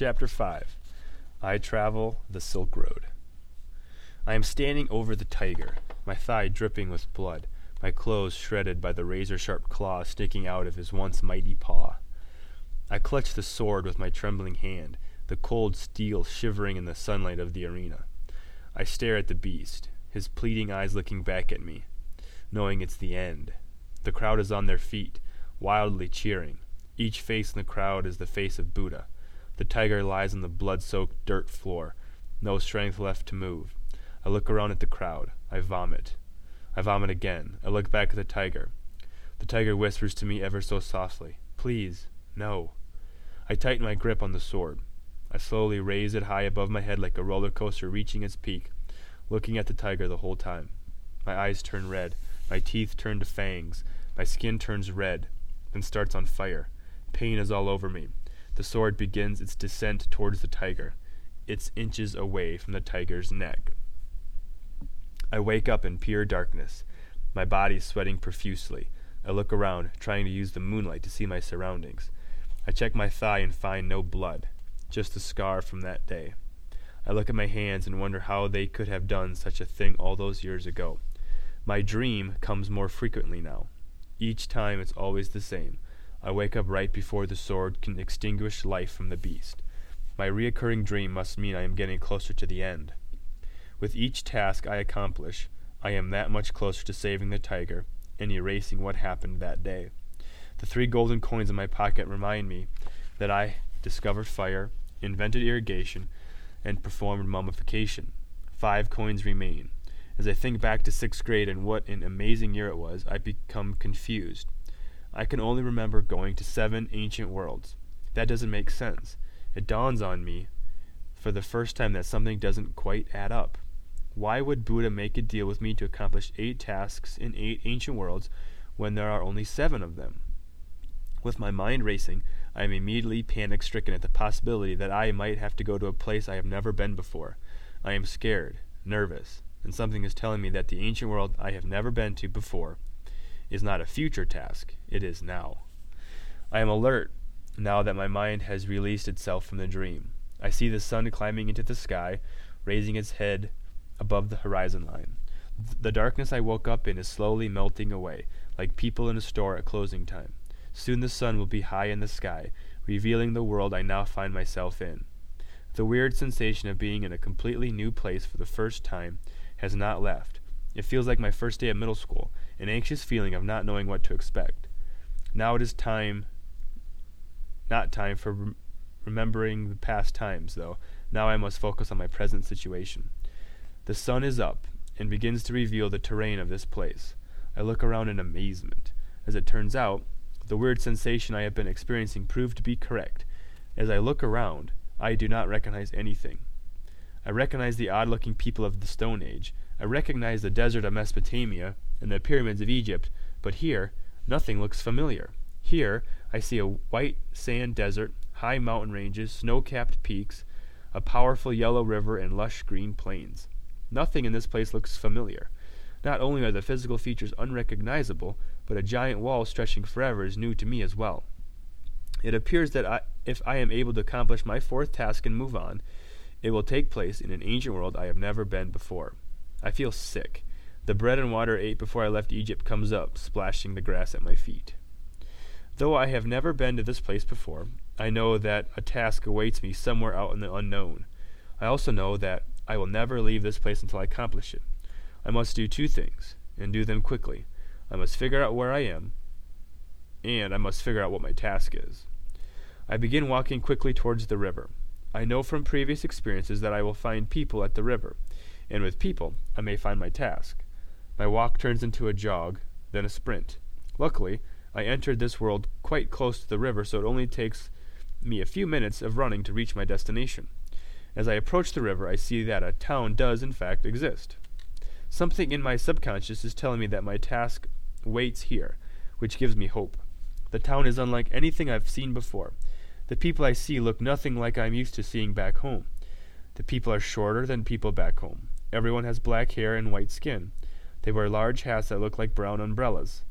Chapter 5 I Travel the Silk Road. I am standing over the tiger, my thigh dripping with blood, my clothes shredded by the razor sharp claws sticking out of his once mighty paw. I clutch the sword with my trembling hand, the cold steel shivering in the sunlight of the arena. I stare at the beast, his pleading eyes looking back at me, knowing it's the end. The crowd is on their feet, wildly cheering. Each face in the crowd is the face of Buddha. The tiger lies on the blood soaked dirt floor, no strength left to move. I look around at the crowd. I vomit. I vomit again. I look back at the tiger. The tiger whispers to me ever so softly, Please, no. I tighten my grip on the sword. I slowly raise it high above my head like a roller coaster reaching its peak, looking at the tiger the whole time. My eyes turn red. My teeth turn to fangs. My skin turns red, then starts on fire. Pain is all over me. The sword begins its descent towards the tiger. It's inches away from the tiger's neck. I wake up in pure darkness, my body sweating profusely. I look around, trying to use the moonlight to see my surroundings. I check my thigh and find no blood, just a scar from that day. I look at my hands and wonder how they could have done such a thing all those years ago. My dream comes more frequently now. Each time it's always the same. I wake up right before the sword can extinguish life from the beast. My reoccurring dream must mean I am getting closer to the end. With each task I accomplish, I am that much closer to saving the tiger and erasing what happened that day. The three golden coins in my pocket remind me that I discovered fire, invented irrigation, and performed mummification. Five coins remain. As I think back to sixth grade and what an amazing year it was, I become confused. I can only remember going to seven ancient worlds. That doesn't make sense. It dawns on me for the first time that something doesn't quite add up. Why would Buddha make a deal with me to accomplish eight tasks in eight ancient worlds when there are only seven of them? With my mind racing, I am immediately panic stricken at the possibility that I might have to go to a place I have never been before. I am scared, nervous, and something is telling me that the ancient world I have never been to before is not a future task, it is now. I am alert now that my mind has released itself from the dream. I see the sun climbing into the sky, raising its head above the horizon line. The darkness I woke up in is slowly melting away, like people in a store at closing time. Soon the sun will be high in the sky, revealing the world I now find myself in. The weird sensation of being in a completely new place for the first time has not left. It feels like my first day at middle school, an anxious feeling of not knowing what to expect. Now it is time, not time for rem- remembering the past times, though. Now I must focus on my present situation. The sun is up and begins to reveal the terrain of this place. I look around in amazement. As it turns out, the weird sensation I have been experiencing proved to be correct. As I look around, I do not recognize anything. I recognize the odd looking people of the Stone Age. I recognize the desert of Mesopotamia and the pyramids of Egypt, but here, nothing looks familiar. Here, I see a white sand desert, high mountain ranges, snow capped peaks, a powerful yellow river, and lush green plains. Nothing in this place looks familiar. Not only are the physical features unrecognizable, but a giant wall stretching forever is new to me as well. It appears that I, if I am able to accomplish my fourth task and move on, it will take place in an ancient world I have never been before. I feel sick. The bread and water I ate before I left Egypt comes up, splashing the grass at my feet. Though I have never been to this place before, I know that a task awaits me somewhere out in the unknown. I also know that I will never leave this place until I accomplish it. I must do two things, and do them quickly. I must figure out where I am, and I must figure out what my task is. I begin walking quickly towards the river. I know from previous experiences that I will find people at the river, and with people I may find my task. My walk turns into a jog, then a sprint. Luckily, I entered this world quite close to the river, so it only takes me a few minutes of running to reach my destination. As I approach the river, I see that a town does, in fact, exist. Something in my subconscious is telling me that my task waits here, which gives me hope. The town is unlike anything I've seen before. The people I see look nothing like I'm used to seeing back home. The people are shorter than people back home. Everyone has black hair and white skin. They wear large hats that look like brown umbrellas.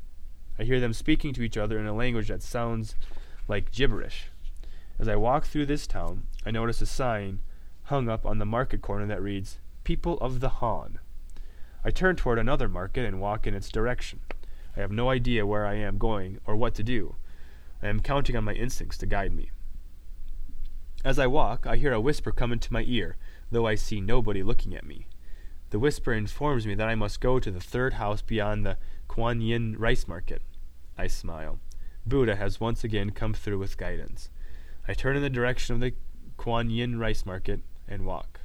I hear them speaking to each other in a language that sounds like gibberish. As I walk through this town, I notice a sign hung up on the market corner that reads, People of the Han. I turn toward another market and walk in its direction. I have no idea where I am going or what to do. I am counting on my instincts to guide me. As I walk, I hear a whisper come into my ear, though I see nobody looking at me. The whisper informs me that I must go to the third house beyond the Kuan Yin rice market. I smile. Buddha has once again come through with guidance. I turn in the direction of the Kuan Yin rice market and walk.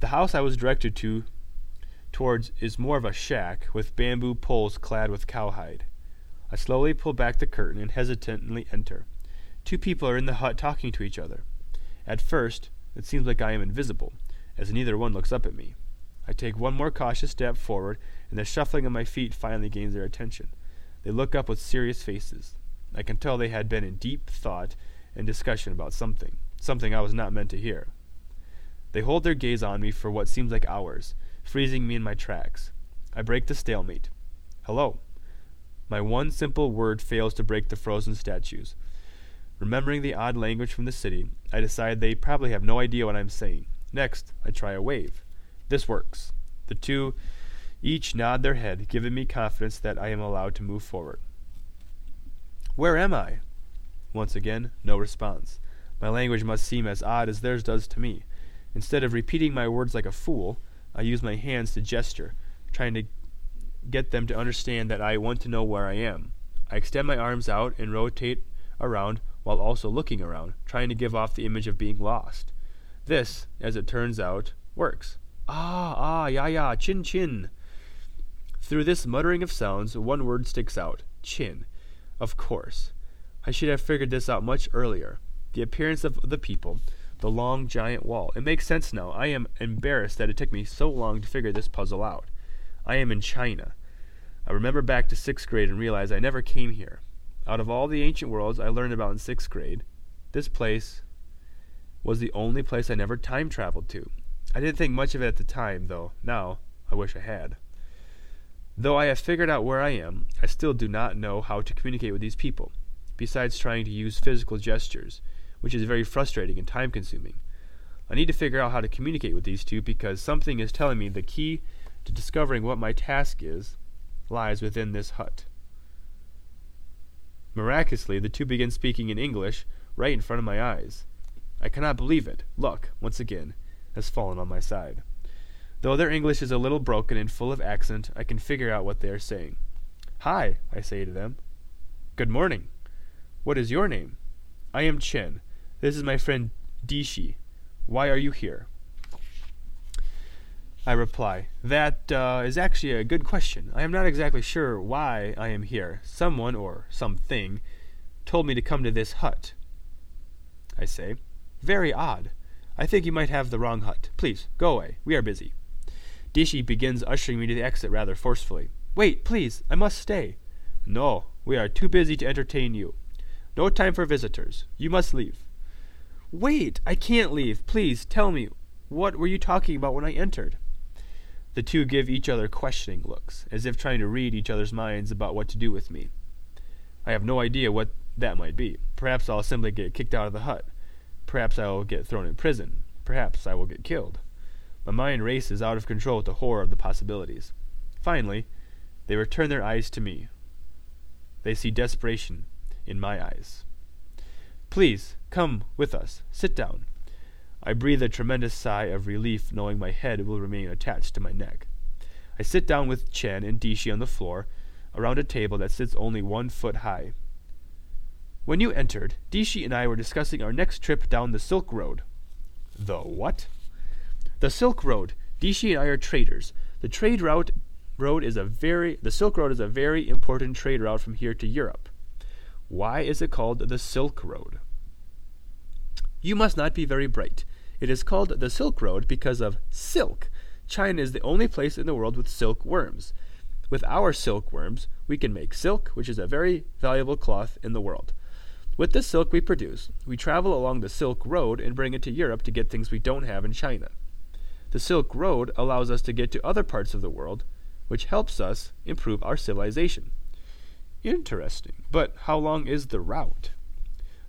The house I was directed to towards is more of a shack with bamboo poles clad with cowhide. I slowly pull back the curtain and hesitantly enter. Two people are in the hut talking to each other. At first, it seems like I am invisible, as neither one looks up at me. I take one more cautious step forward, and the shuffling of my feet finally gains their attention. They look up with serious faces. I can tell they had been in deep thought and discussion about something, something I was not meant to hear. They hold their gaze on me for what seems like hours, freezing me in my tracks. I break the stalemate. Hello. My one simple word fails to break the frozen statues. Remembering the odd language from the city, I decide they probably have no idea what I'm saying. Next, I try a wave. This works. The two each nod their head, giving me confidence that I am allowed to move forward. Where am I? Once again, no response. My language must seem as odd as theirs does to me. Instead of repeating my words like a fool, I use my hands to gesture, trying to get them to understand that I want to know where I am. I extend my arms out and rotate around while also looking around, trying to give off the image of being lost. This, as it turns out, works. Ah, ah, ya, ya, chin, chin. Through this muttering of sounds, one word sticks out chin. Of course. I should have figured this out much earlier. The appearance of the people, the long giant wall. It makes sense now. I am embarrassed that it took me so long to figure this puzzle out. I am in China. I remember back to sixth grade and realize I never came here. Out of all the ancient worlds I learned about in sixth grade, this place was the only place I never time traveled to. I didn't think much of it at the time, though. Now, I wish I had. Though I have figured out where I am, I still do not know how to communicate with these people, besides trying to use physical gestures which is very frustrating and time consuming. I need to figure out how to communicate with these two because something is telling me the key to discovering what my task is lies within this hut. Miraculously, the two begin speaking in English right in front of my eyes. I cannot believe it. Look, once again, has fallen on my side. Though their English is a little broken and full of accent, I can figure out what they are saying. Hi, I say to them. Good morning. What is your name? I am Chen. This is my friend Dishi. Why are you here? I reply, That uh, is actually a good question. I am not exactly sure why I am here. Someone, or something, told me to come to this hut. I say, Very odd. I think you might have the wrong hut. Please, go away. We are busy. Dishi begins ushering me to the exit rather forcefully. Wait, please, I must stay. No, we are too busy to entertain you. No time for visitors. You must leave. Wait, I can't leave. Please tell me, what were you talking about when I entered? The two give each other questioning looks, as if trying to read each other's minds about what to do with me. I have no idea what that might be. Perhaps I'll simply get kicked out of the hut. Perhaps I will get thrown in prison. Perhaps I will get killed. My mind races out of control with the horror of the possibilities. Finally, they return their eyes to me. They see desperation in my eyes. Please, come with us. Sit down. I breathe a tremendous sigh of relief knowing my head will remain attached to my neck. I sit down with Chen and Dishi on the floor, around a table that sits only one foot high. When you entered, Dishi and I were discussing our next trip down the Silk Road. The what? The Silk Road. Dishi and I are traders. The trade route road is a very the Silk Road is a very important trade route from here to Europe. Why is it called the Silk Road? You must not be very bright. It is called the Silk Road because of silk. China is the only place in the world with silk worms. With our silkworms, we can make silk, which is a very valuable cloth in the world. With the silk we produce, we travel along the Silk Road and bring it to Europe to get things we don't have in China. The Silk Road allows us to get to other parts of the world, which helps us improve our civilization. Interesting. But how long is the route?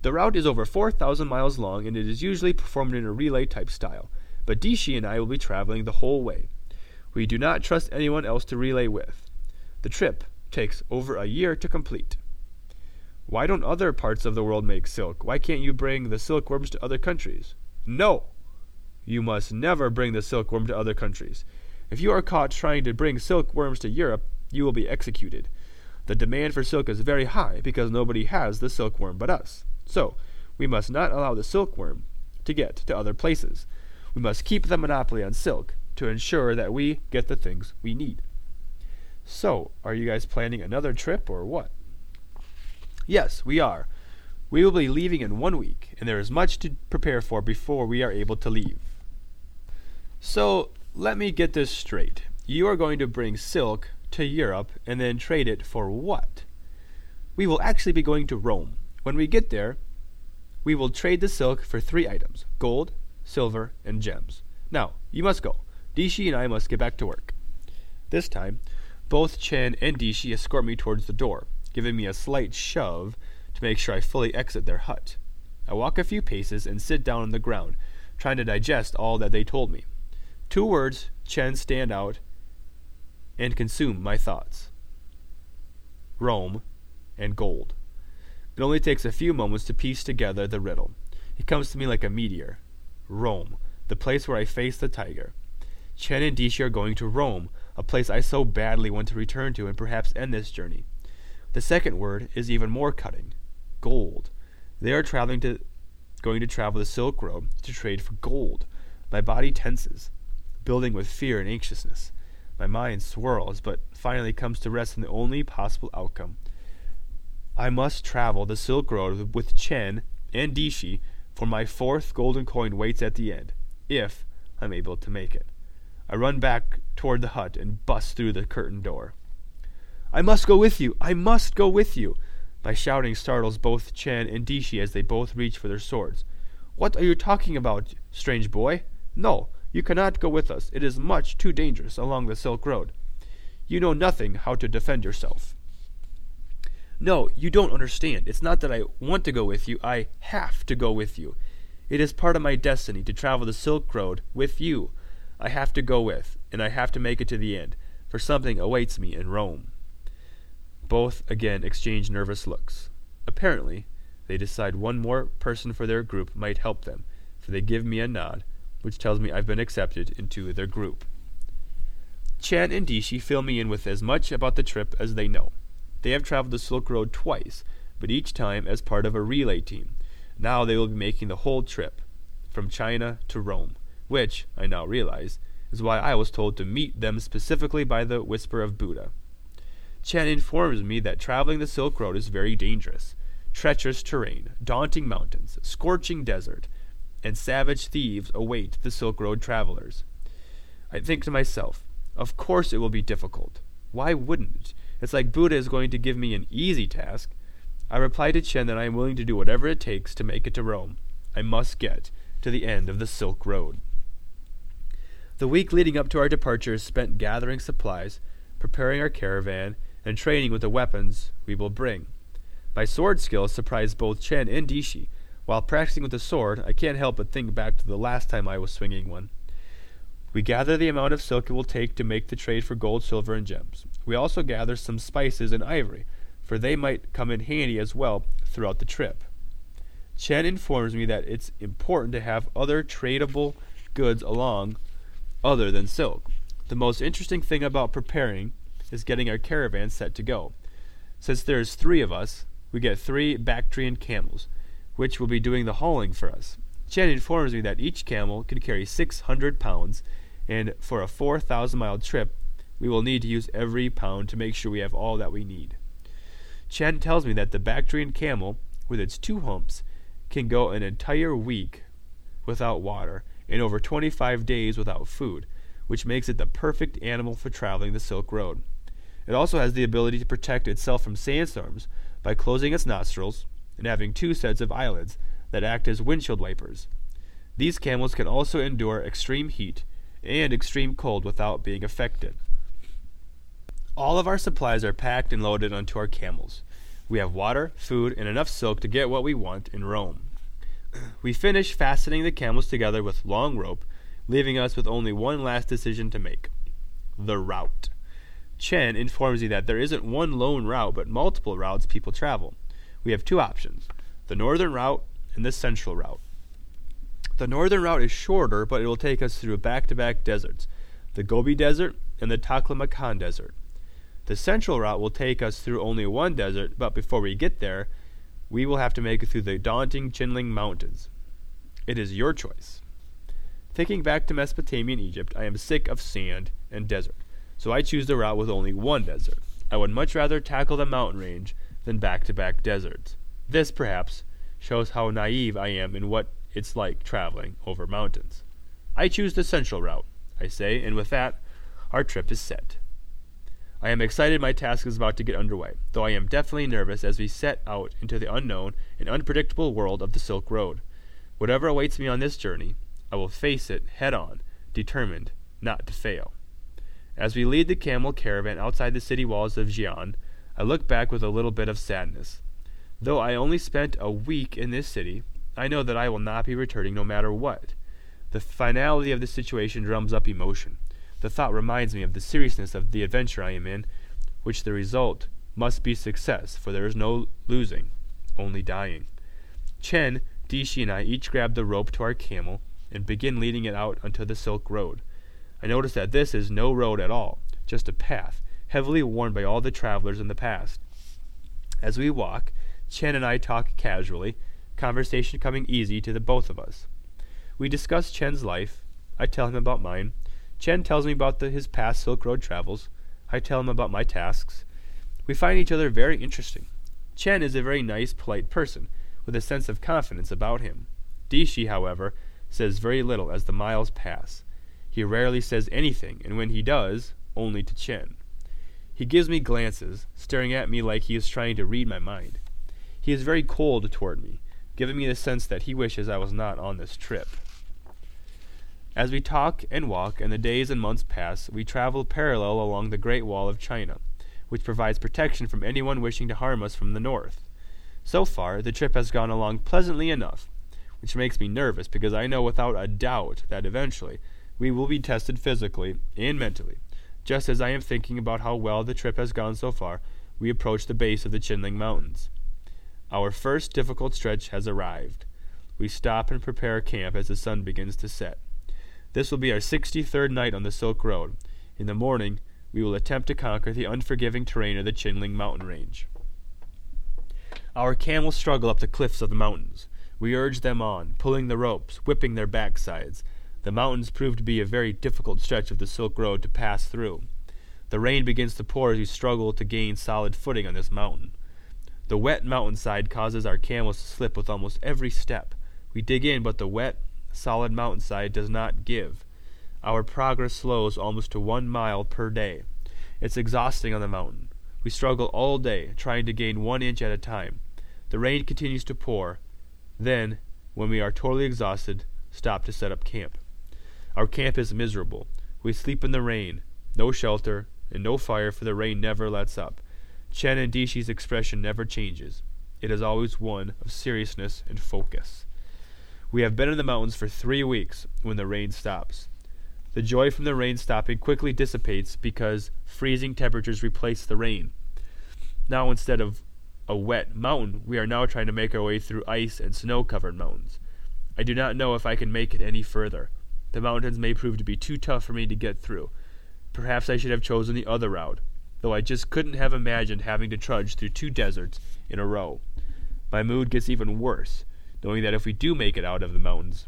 The route is over 4,000 miles long and it is usually performed in a relay type style, but Dishi and I will be traveling the whole way. We do not trust anyone else to relay with. The trip takes over a year to complete. Why don't other parts of the world make silk? Why can't you bring the silkworms to other countries? No! You must never bring the silkworm to other countries. If you are caught trying to bring silkworms to Europe, you will be executed. The demand for silk is very high because nobody has the silkworm but us. So, we must not allow the silkworm to get to other places. We must keep the monopoly on silk to ensure that we get the things we need. So, are you guys planning another trip or what? Yes, we are. We will be leaving in one week, and there is much to prepare for before we are able to leave. So, let me get this straight. You are going to bring silk to Europe and then trade it for what? We will actually be going to Rome. When we get there, we will trade the silk for three items gold, silver, and gems. Now, you must go. Dishi and I must get back to work. This time, both Chen and Dishi escort me towards the door, giving me a slight shove to make sure I fully exit their hut. I walk a few paces and sit down on the ground, trying to digest all that they told me. Two words, Chen, stand out and consume my thoughts Rome and gold. It only takes a few moments to piece together the riddle. It comes to me like a meteor. Rome, the place where I faced the tiger. Chen and Dishi are going to Rome, a place I so badly want to return to and perhaps end this journey. The second word is even more cutting gold. They are traveling to going to travel the Silk Road to trade for gold. My body tenses building with fear and anxiousness. My mind swirls, but finally comes to rest in the only possible outcome. I must travel the Silk Road with Chen and Dishi, for my fourth golden coin waits at the end, if I'm able to make it. I run back toward the hut and bust through the curtained door. I must go with you! I must go with you! My shouting startles both Chen and Dishi as they both reach for their swords. What are you talking about, strange boy? No, you cannot go with us. It is much too dangerous along the Silk Road. You know nothing how to defend yourself. No, you don't understand. It's not that I want to go with you, I have to go with you. It is part of my destiny to travel the Silk Road with you. I have to go with, and I have to make it to the end, for something awaits me in Rome. Both again exchange nervous looks. Apparently, they decide one more person for their group might help them, for they give me a nod, which tells me I've been accepted into their group. Chen and Dishi fill me in with as much about the trip as they know. They have traveled the Silk Road twice, but each time as part of a relay team. Now they will be making the whole trip, from China to Rome, which, I now realize, is why I was told to meet them specifically by the whisper of Buddha. Chen informs me that traveling the Silk Road is very dangerous. Treacherous terrain, daunting mountains, scorching desert, and savage thieves await the Silk Road travelers. I think to myself, of course it will be difficult. Why wouldn't it? It's like Buddha is going to give me an easy task. I reply to Chen that I am willing to do whatever it takes to make it to Rome. I must get to the end of the Silk Road. The week leading up to our departure is spent gathering supplies, preparing our caravan, and training with the weapons we will bring. My sword skills surprised both Chen and Dishi, while practicing with the sword, I can't help but think back to the last time I was swinging one. We gather the amount of silk it will take to make the trade for gold, silver, and gems. We also gather some spices and ivory, for they might come in handy as well throughout the trip. Chen informs me that it's important to have other tradable goods along other than silk. The most interesting thing about preparing is getting our caravan set to go. Since there's three of us, we get three Bactrian camels which will be doing the hauling for us. Chen informs me that each camel can carry 600 pounds, and for a 4,000 mile trip, we will need to use every pound to make sure we have all that we need. Chen tells me that the Bactrian camel, with its two humps, can go an entire week without water and over 25 days without food, which makes it the perfect animal for traveling the Silk Road. It also has the ability to protect itself from sandstorms by closing its nostrils, and having two sets of eyelids that act as windshield wipers. These camels can also endure extreme heat and extreme cold without being affected. All of our supplies are packed and loaded onto our camels. We have water, food, and enough silk to get what we want in Rome. We finish fastening the camels together with long rope, leaving us with only one last decision to make the route. Chen informs me that there isn't one lone route, but multiple routes people travel. We have two options the northern route and the central route. The northern route is shorter, but it will take us through back to back deserts the Gobi Desert and the Taklamakan Desert. The central route will take us through only one desert, but before we get there, we will have to make it through the daunting Chinling Mountains. It is your choice. Thinking back to Mesopotamian Egypt, I am sick of sand and desert, so I choose the route with only one desert. I would much rather tackle the mountain range than back to back deserts. This, perhaps, shows how naive I am in what it's like traveling over mountains. I choose the central route, I say, and with that, our trip is set. I am excited my task is about to get underway, though I am definitely nervous as we set out into the unknown and unpredictable world of the Silk Road. Whatever awaits me on this journey, I will face it head on, determined not to fail. As we lead the camel caravan outside the city walls of Xi'an, I look back with a little bit of sadness. Though I only spent a week in this city, I know that I will not be returning no matter what. The finality of the situation drums up emotion. The thought reminds me of the seriousness of the adventure I am in, which the result must be success, for there is no losing, only dying. Chen, Dishi, and I each grab the rope to our camel and begin leading it out onto the Silk Road. I notice that this is no road at all, just a path, heavily worn by all the travelers in the past. As we walk, Chen and I talk casually, conversation coming easy to the both of us. We discuss Chen's life. I tell him about mine. Chen tells me about the, his past Silk Road travels. I tell him about my tasks. We find each other very interesting. Chen is a very nice, polite person, with a sense of confidence about him. Dishi, however, says very little as the miles pass. He rarely says anything, and when he does, only to Chen. He gives me glances, staring at me like he is trying to read my mind. He is very cold toward me, giving me the sense that he wishes I was not on this trip. As we talk and walk and the days and months pass, we travel parallel along the Great Wall of China, which provides protection from anyone wishing to harm us from the north. So far, the trip has gone along pleasantly enough, which makes me nervous because I know without a doubt that eventually we will be tested physically and mentally. Just as I am thinking about how well the trip has gone so far, we approach the base of the Chinling Mountains. Our first difficult stretch has arrived. We stop and prepare camp as the sun begins to set. This will be our 63rd night on the Silk Road. In the morning, we will attempt to conquer the unforgiving terrain of the Chinling mountain range. Our camels struggle up the cliffs of the mountains. We urge them on, pulling the ropes, whipping their backsides. The mountains prove to be a very difficult stretch of the Silk Road to pass through. The rain begins to pour as we struggle to gain solid footing on this mountain. The wet mountainside causes our camels to slip with almost every step. We dig in, but the wet, solid mountainside does not give. Our progress slows almost to one mile per day. It's exhausting on the mountain. We struggle all day, trying to gain one inch at a time. The rain continues to pour. Then, when we are totally exhausted, stop to set up camp. Our camp is miserable. We sleep in the rain, no shelter, and no fire, for the rain never lets up. Chen and Dishi's expression never changes. It is always one of seriousness and focus. We have been in the mountains for three weeks when the rain stops. The joy from the rain stopping quickly dissipates because freezing temperatures replace the rain. Now, instead of a wet mountain, we are now trying to make our way through ice and snow covered mountains. I do not know if I can make it any further. The mountains may prove to be too tough for me to get through. Perhaps I should have chosen the other route, though I just couldn't have imagined having to trudge through two deserts in a row. My mood gets even worse knowing that if we do make it out of the mountains,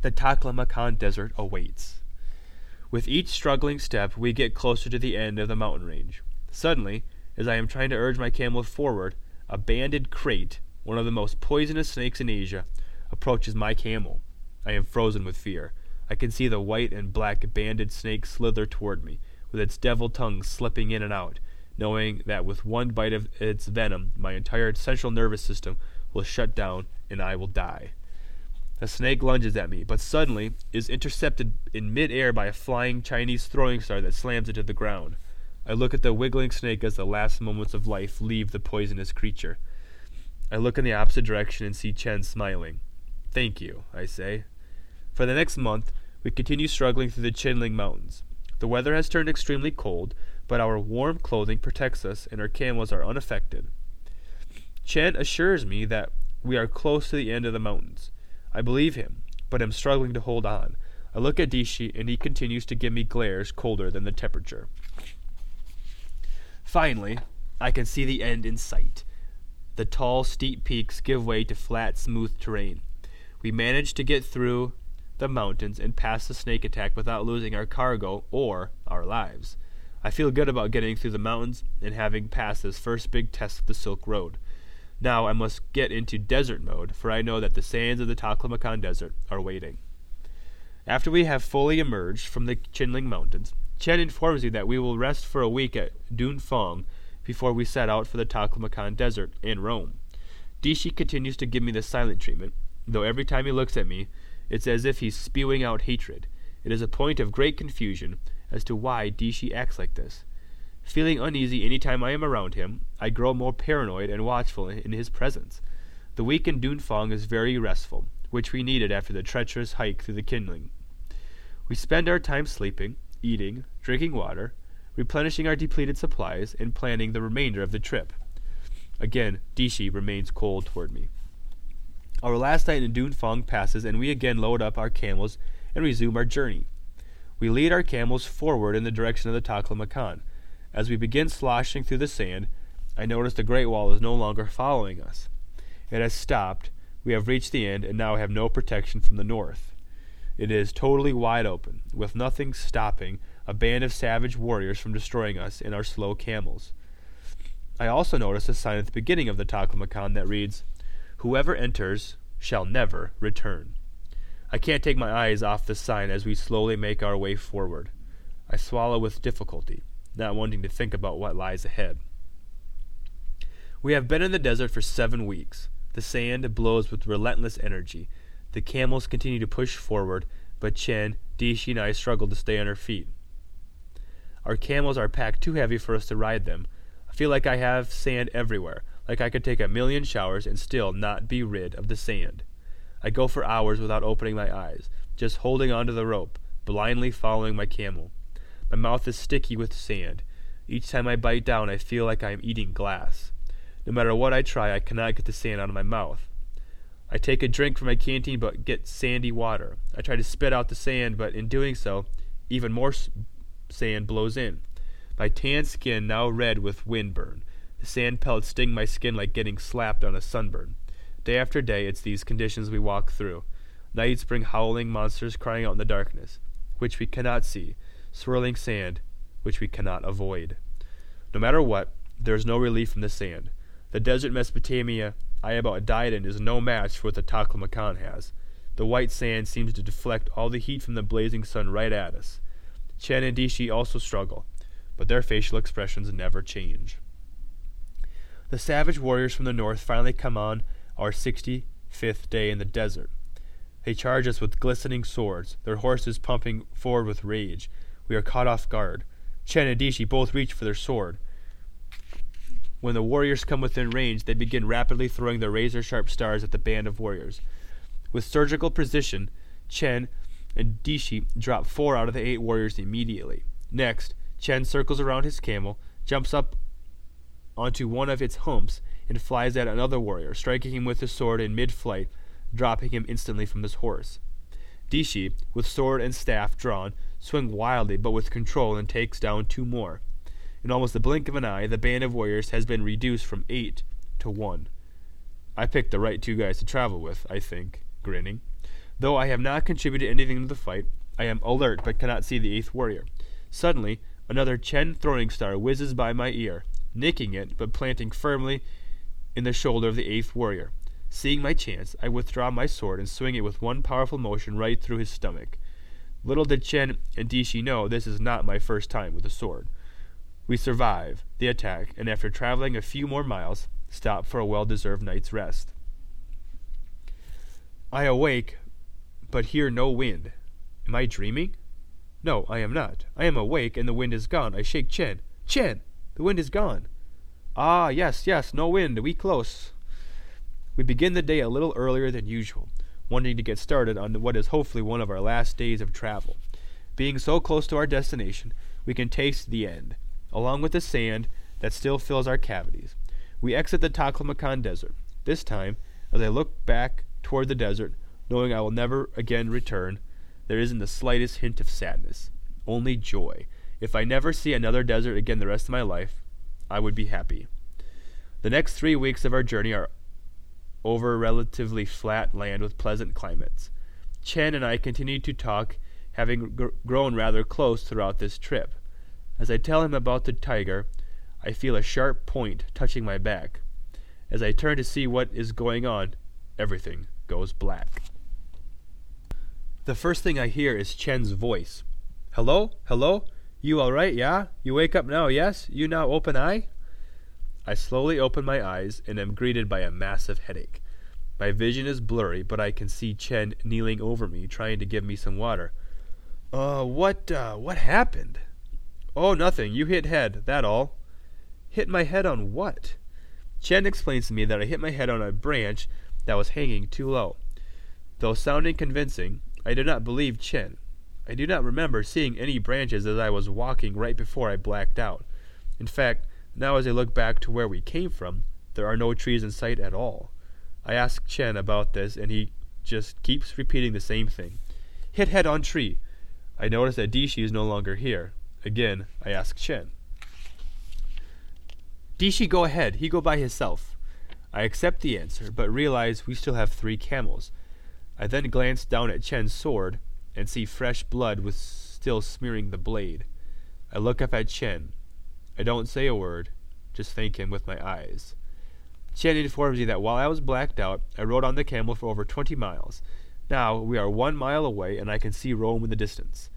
the Taklamakan Desert awaits. With each struggling step, we get closer to the end of the mountain range. Suddenly, as I am trying to urge my camel forward, a banded krait, one of the most poisonous snakes in Asia, approaches my camel. I am frozen with fear. I can see the white and black banded snake slither toward me, with its devil tongue slipping in and out, knowing that with one bite of its venom my entire central nervous system will shut down and I will die. The snake lunges at me, but suddenly is intercepted in midair by a flying Chinese throwing star that slams into the ground. I look at the wiggling snake as the last moments of life leave the poisonous creature. I look in the opposite direction and see Chen smiling. Thank you, I say. For the next month, we continue struggling through the Chinling Mountains. The weather has turned extremely cold, but our warm clothing protects us and our camels are unaffected. Chen assures me that we are close to the end of the mountains. I believe him, but am struggling to hold on. I look at Dishi and he continues to give me glares colder than the temperature. Finally, I can see the end in sight. The tall, steep peaks give way to flat, smooth terrain. We manage to get through the mountains and pass the snake attack without losing our cargo or our lives. I feel good about getting through the mountains and having passed this first big test of the Silk Road. Now I must get into desert mode, for I know that the sands of the Taklamakan Desert are waiting. After we have fully emerged from the Chinling Mountains, Chen informs me that we will rest for a week at Dunfang before we set out for the Taklamakan Desert and Rome. Dishi continues to give me the silent treatment, though every time he looks at me, it's as if he's spewing out hatred. It is a point of great confusion as to why Dishi acts like this. Feeling uneasy any time I am around him, I grow more paranoid and watchful in his presence. The week in Dunfang is very restful, which we needed after the treacherous hike through the Chinling. We spend our time sleeping, eating, drinking water, replenishing our depleted supplies, and planning the remainder of the trip. Again, Dishi remains cold toward me. Our last night in Dunfang passes, and we again load up our camels and resume our journey. We lead our camels forward in the direction of the Taklamakan. As we begin sloshing through the sand, I notice the Great Wall is no longer following us. It has stopped, we have reached the end and now have no protection from the north. It is totally wide open, with nothing stopping a band of savage warriors from destroying us and our slow camels. I also notice a sign at the beginning of the Taklamakan that reads, Whoever enters shall never return. I can't take my eyes off the sign as we slowly make our way forward. I swallow with difficulty, not wanting to think about what lies ahead. We have been in the desert for seven weeks. The sand blows with relentless energy. The camels continue to push forward, but Chen, Dishi, and I struggle to stay on our feet. Our camels are packed too heavy for us to ride them. I feel like I have sand everywhere, like I could take a million showers and still not be rid of the sand. I go for hours without opening my eyes, just holding onto the rope, blindly following my camel. My mouth is sticky with sand. Each time I bite down, I feel like I am eating glass. No matter what I try, I cannot get the sand out of my mouth. I take a drink from my canteen but get sandy water. I try to spit out the sand, but in doing so, even more sand blows in. My tan skin now red with windburn. The sand pellets sting my skin like getting slapped on a sunburn. Day after day, it's these conditions we walk through. Nights bring howling monsters crying out in the darkness, which we cannot see, swirling sand, which we cannot avoid. No matter what, there is no relief from the sand. The desert Mesopotamia I about died in is no match for what the Taklamakan has. The white sand seems to deflect all the heat from the blazing sun right at us. Chen and Dishi also struggle, but their facial expressions never change. The savage warriors from the north finally come on our 65th day in the desert. They charge us with glistening swords, their horses pumping forward with rage. We are caught off guard. Chen and Dishi both reach for their sword. When the warriors come within range, they begin rapidly throwing their razor sharp stars at the band of warriors. With surgical precision, Chen and Dishi drop four out of the eight warriors immediately. Next, Chen circles around his camel, jumps up onto one of its humps, and flies at another warrior, striking him with his sword in mid flight, dropping him instantly from his horse. Dishi, with sword and staff drawn, swings wildly but with control and takes down two more. In almost the blink of an eye, the band of warriors has been reduced from eight to one. I picked the right two guys to travel with, I think, grinning. Though I have not contributed anything to the fight, I am alert but cannot see the eighth warrior. Suddenly, another Chen throwing star whizzes by my ear, nicking it but planting firmly in the shoulder of the eighth warrior. Seeing my chance, I withdraw my sword and swing it with one powerful motion right through his stomach. Little did Chen and Dishi know this is not my first time with a sword. We survive the attack, and after traveling a few more miles, stop for a well deserved night's rest. I awake, but hear no wind. Am I dreaming? No, I am not. I am awake, and the wind is gone. I shake Chen. Chen, the wind is gone. Ah, yes, yes, no wind, we close. We begin the day a little earlier than usual, wanting to get started on what is hopefully one of our last days of travel. Being so close to our destination, we can taste the end, along with the sand that still fills our cavities. We exit the Taklamakan Desert. This time, as I look back toward the desert, knowing I will never again return, there isn't the slightest hint of sadness, only joy. If I never see another desert again the rest of my life, I would be happy. The next three weeks of our journey are over relatively flat land with pleasant climates. Chen and I continue to talk, having gr- grown rather close throughout this trip. As I tell him about the tiger, I feel a sharp point touching my back. As I turn to see what is going on, everything goes black. The first thing I hear is Chen's voice. Hello? Hello? You all right, yeah? You wake up now, yes? You now open eye? I slowly open my eyes and am greeted by a massive headache. My vision is blurry, but I can see Chen kneeling over me, trying to give me some water. Uh, what, uh, what happened? Oh, nothing. You hit head, that all. Hit my head on what? Chen explains to me that I hit my head on a branch that was hanging too low. Though sounding convincing, I do not believe Chen. I do not remember seeing any branches as I was walking right before I blacked out. In fact, now as I look back to where we came from, there are no trees in sight at all. I ask Chen about this, and he just keeps repeating the same thing. Hit head on tree. I notice that Dishi is no longer here. Again, I ask Chen. Dishi go ahead, he go by himself. I accept the answer, but realize we still have three camels. I then glance down at Chen's sword and see fresh blood was still smearing the blade. I look up at Chen. I don't say a word, just thank him with my eyes. Chen informs me that while I was blacked out, I rode on the camel for over twenty miles. Now we are one mile away, and I can see Rome in the distance.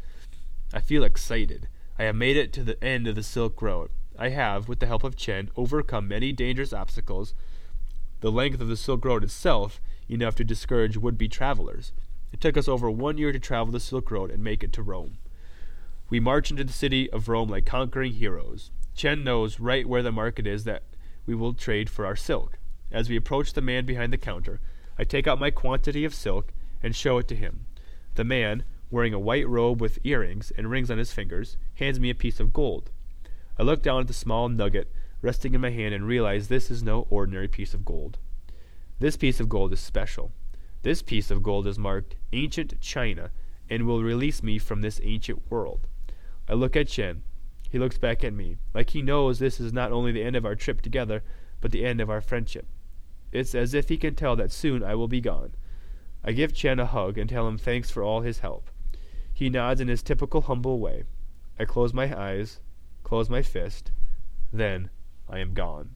I feel excited. I have made it to the end of the Silk Road. I have, with the help of Chen, overcome many dangerous obstacles. The length of the Silk Road itself enough to discourage would-be travelers. It took us over one year to travel the Silk Road and make it to Rome. We march into the city of Rome like conquering heroes. Chen knows right where the market is that we will trade for our silk. As we approach the man behind the counter, I take out my quantity of silk and show it to him. The man, wearing a white robe with earrings and rings on his fingers, hands me a piece of gold. I look down at the small nugget resting in my hand and realize this is no ordinary piece of gold. This piece of gold is special. This piece of gold is marked Ancient China and will release me from this ancient world. I look at Chen. He looks back at me, like he knows this is not only the end of our trip together, but the end of our friendship. It's as if he can tell that soon I will be gone. I give Chen a hug and tell him thanks for all his help. He nods in his typical humble way. I close my eyes, close my fist, then I am gone.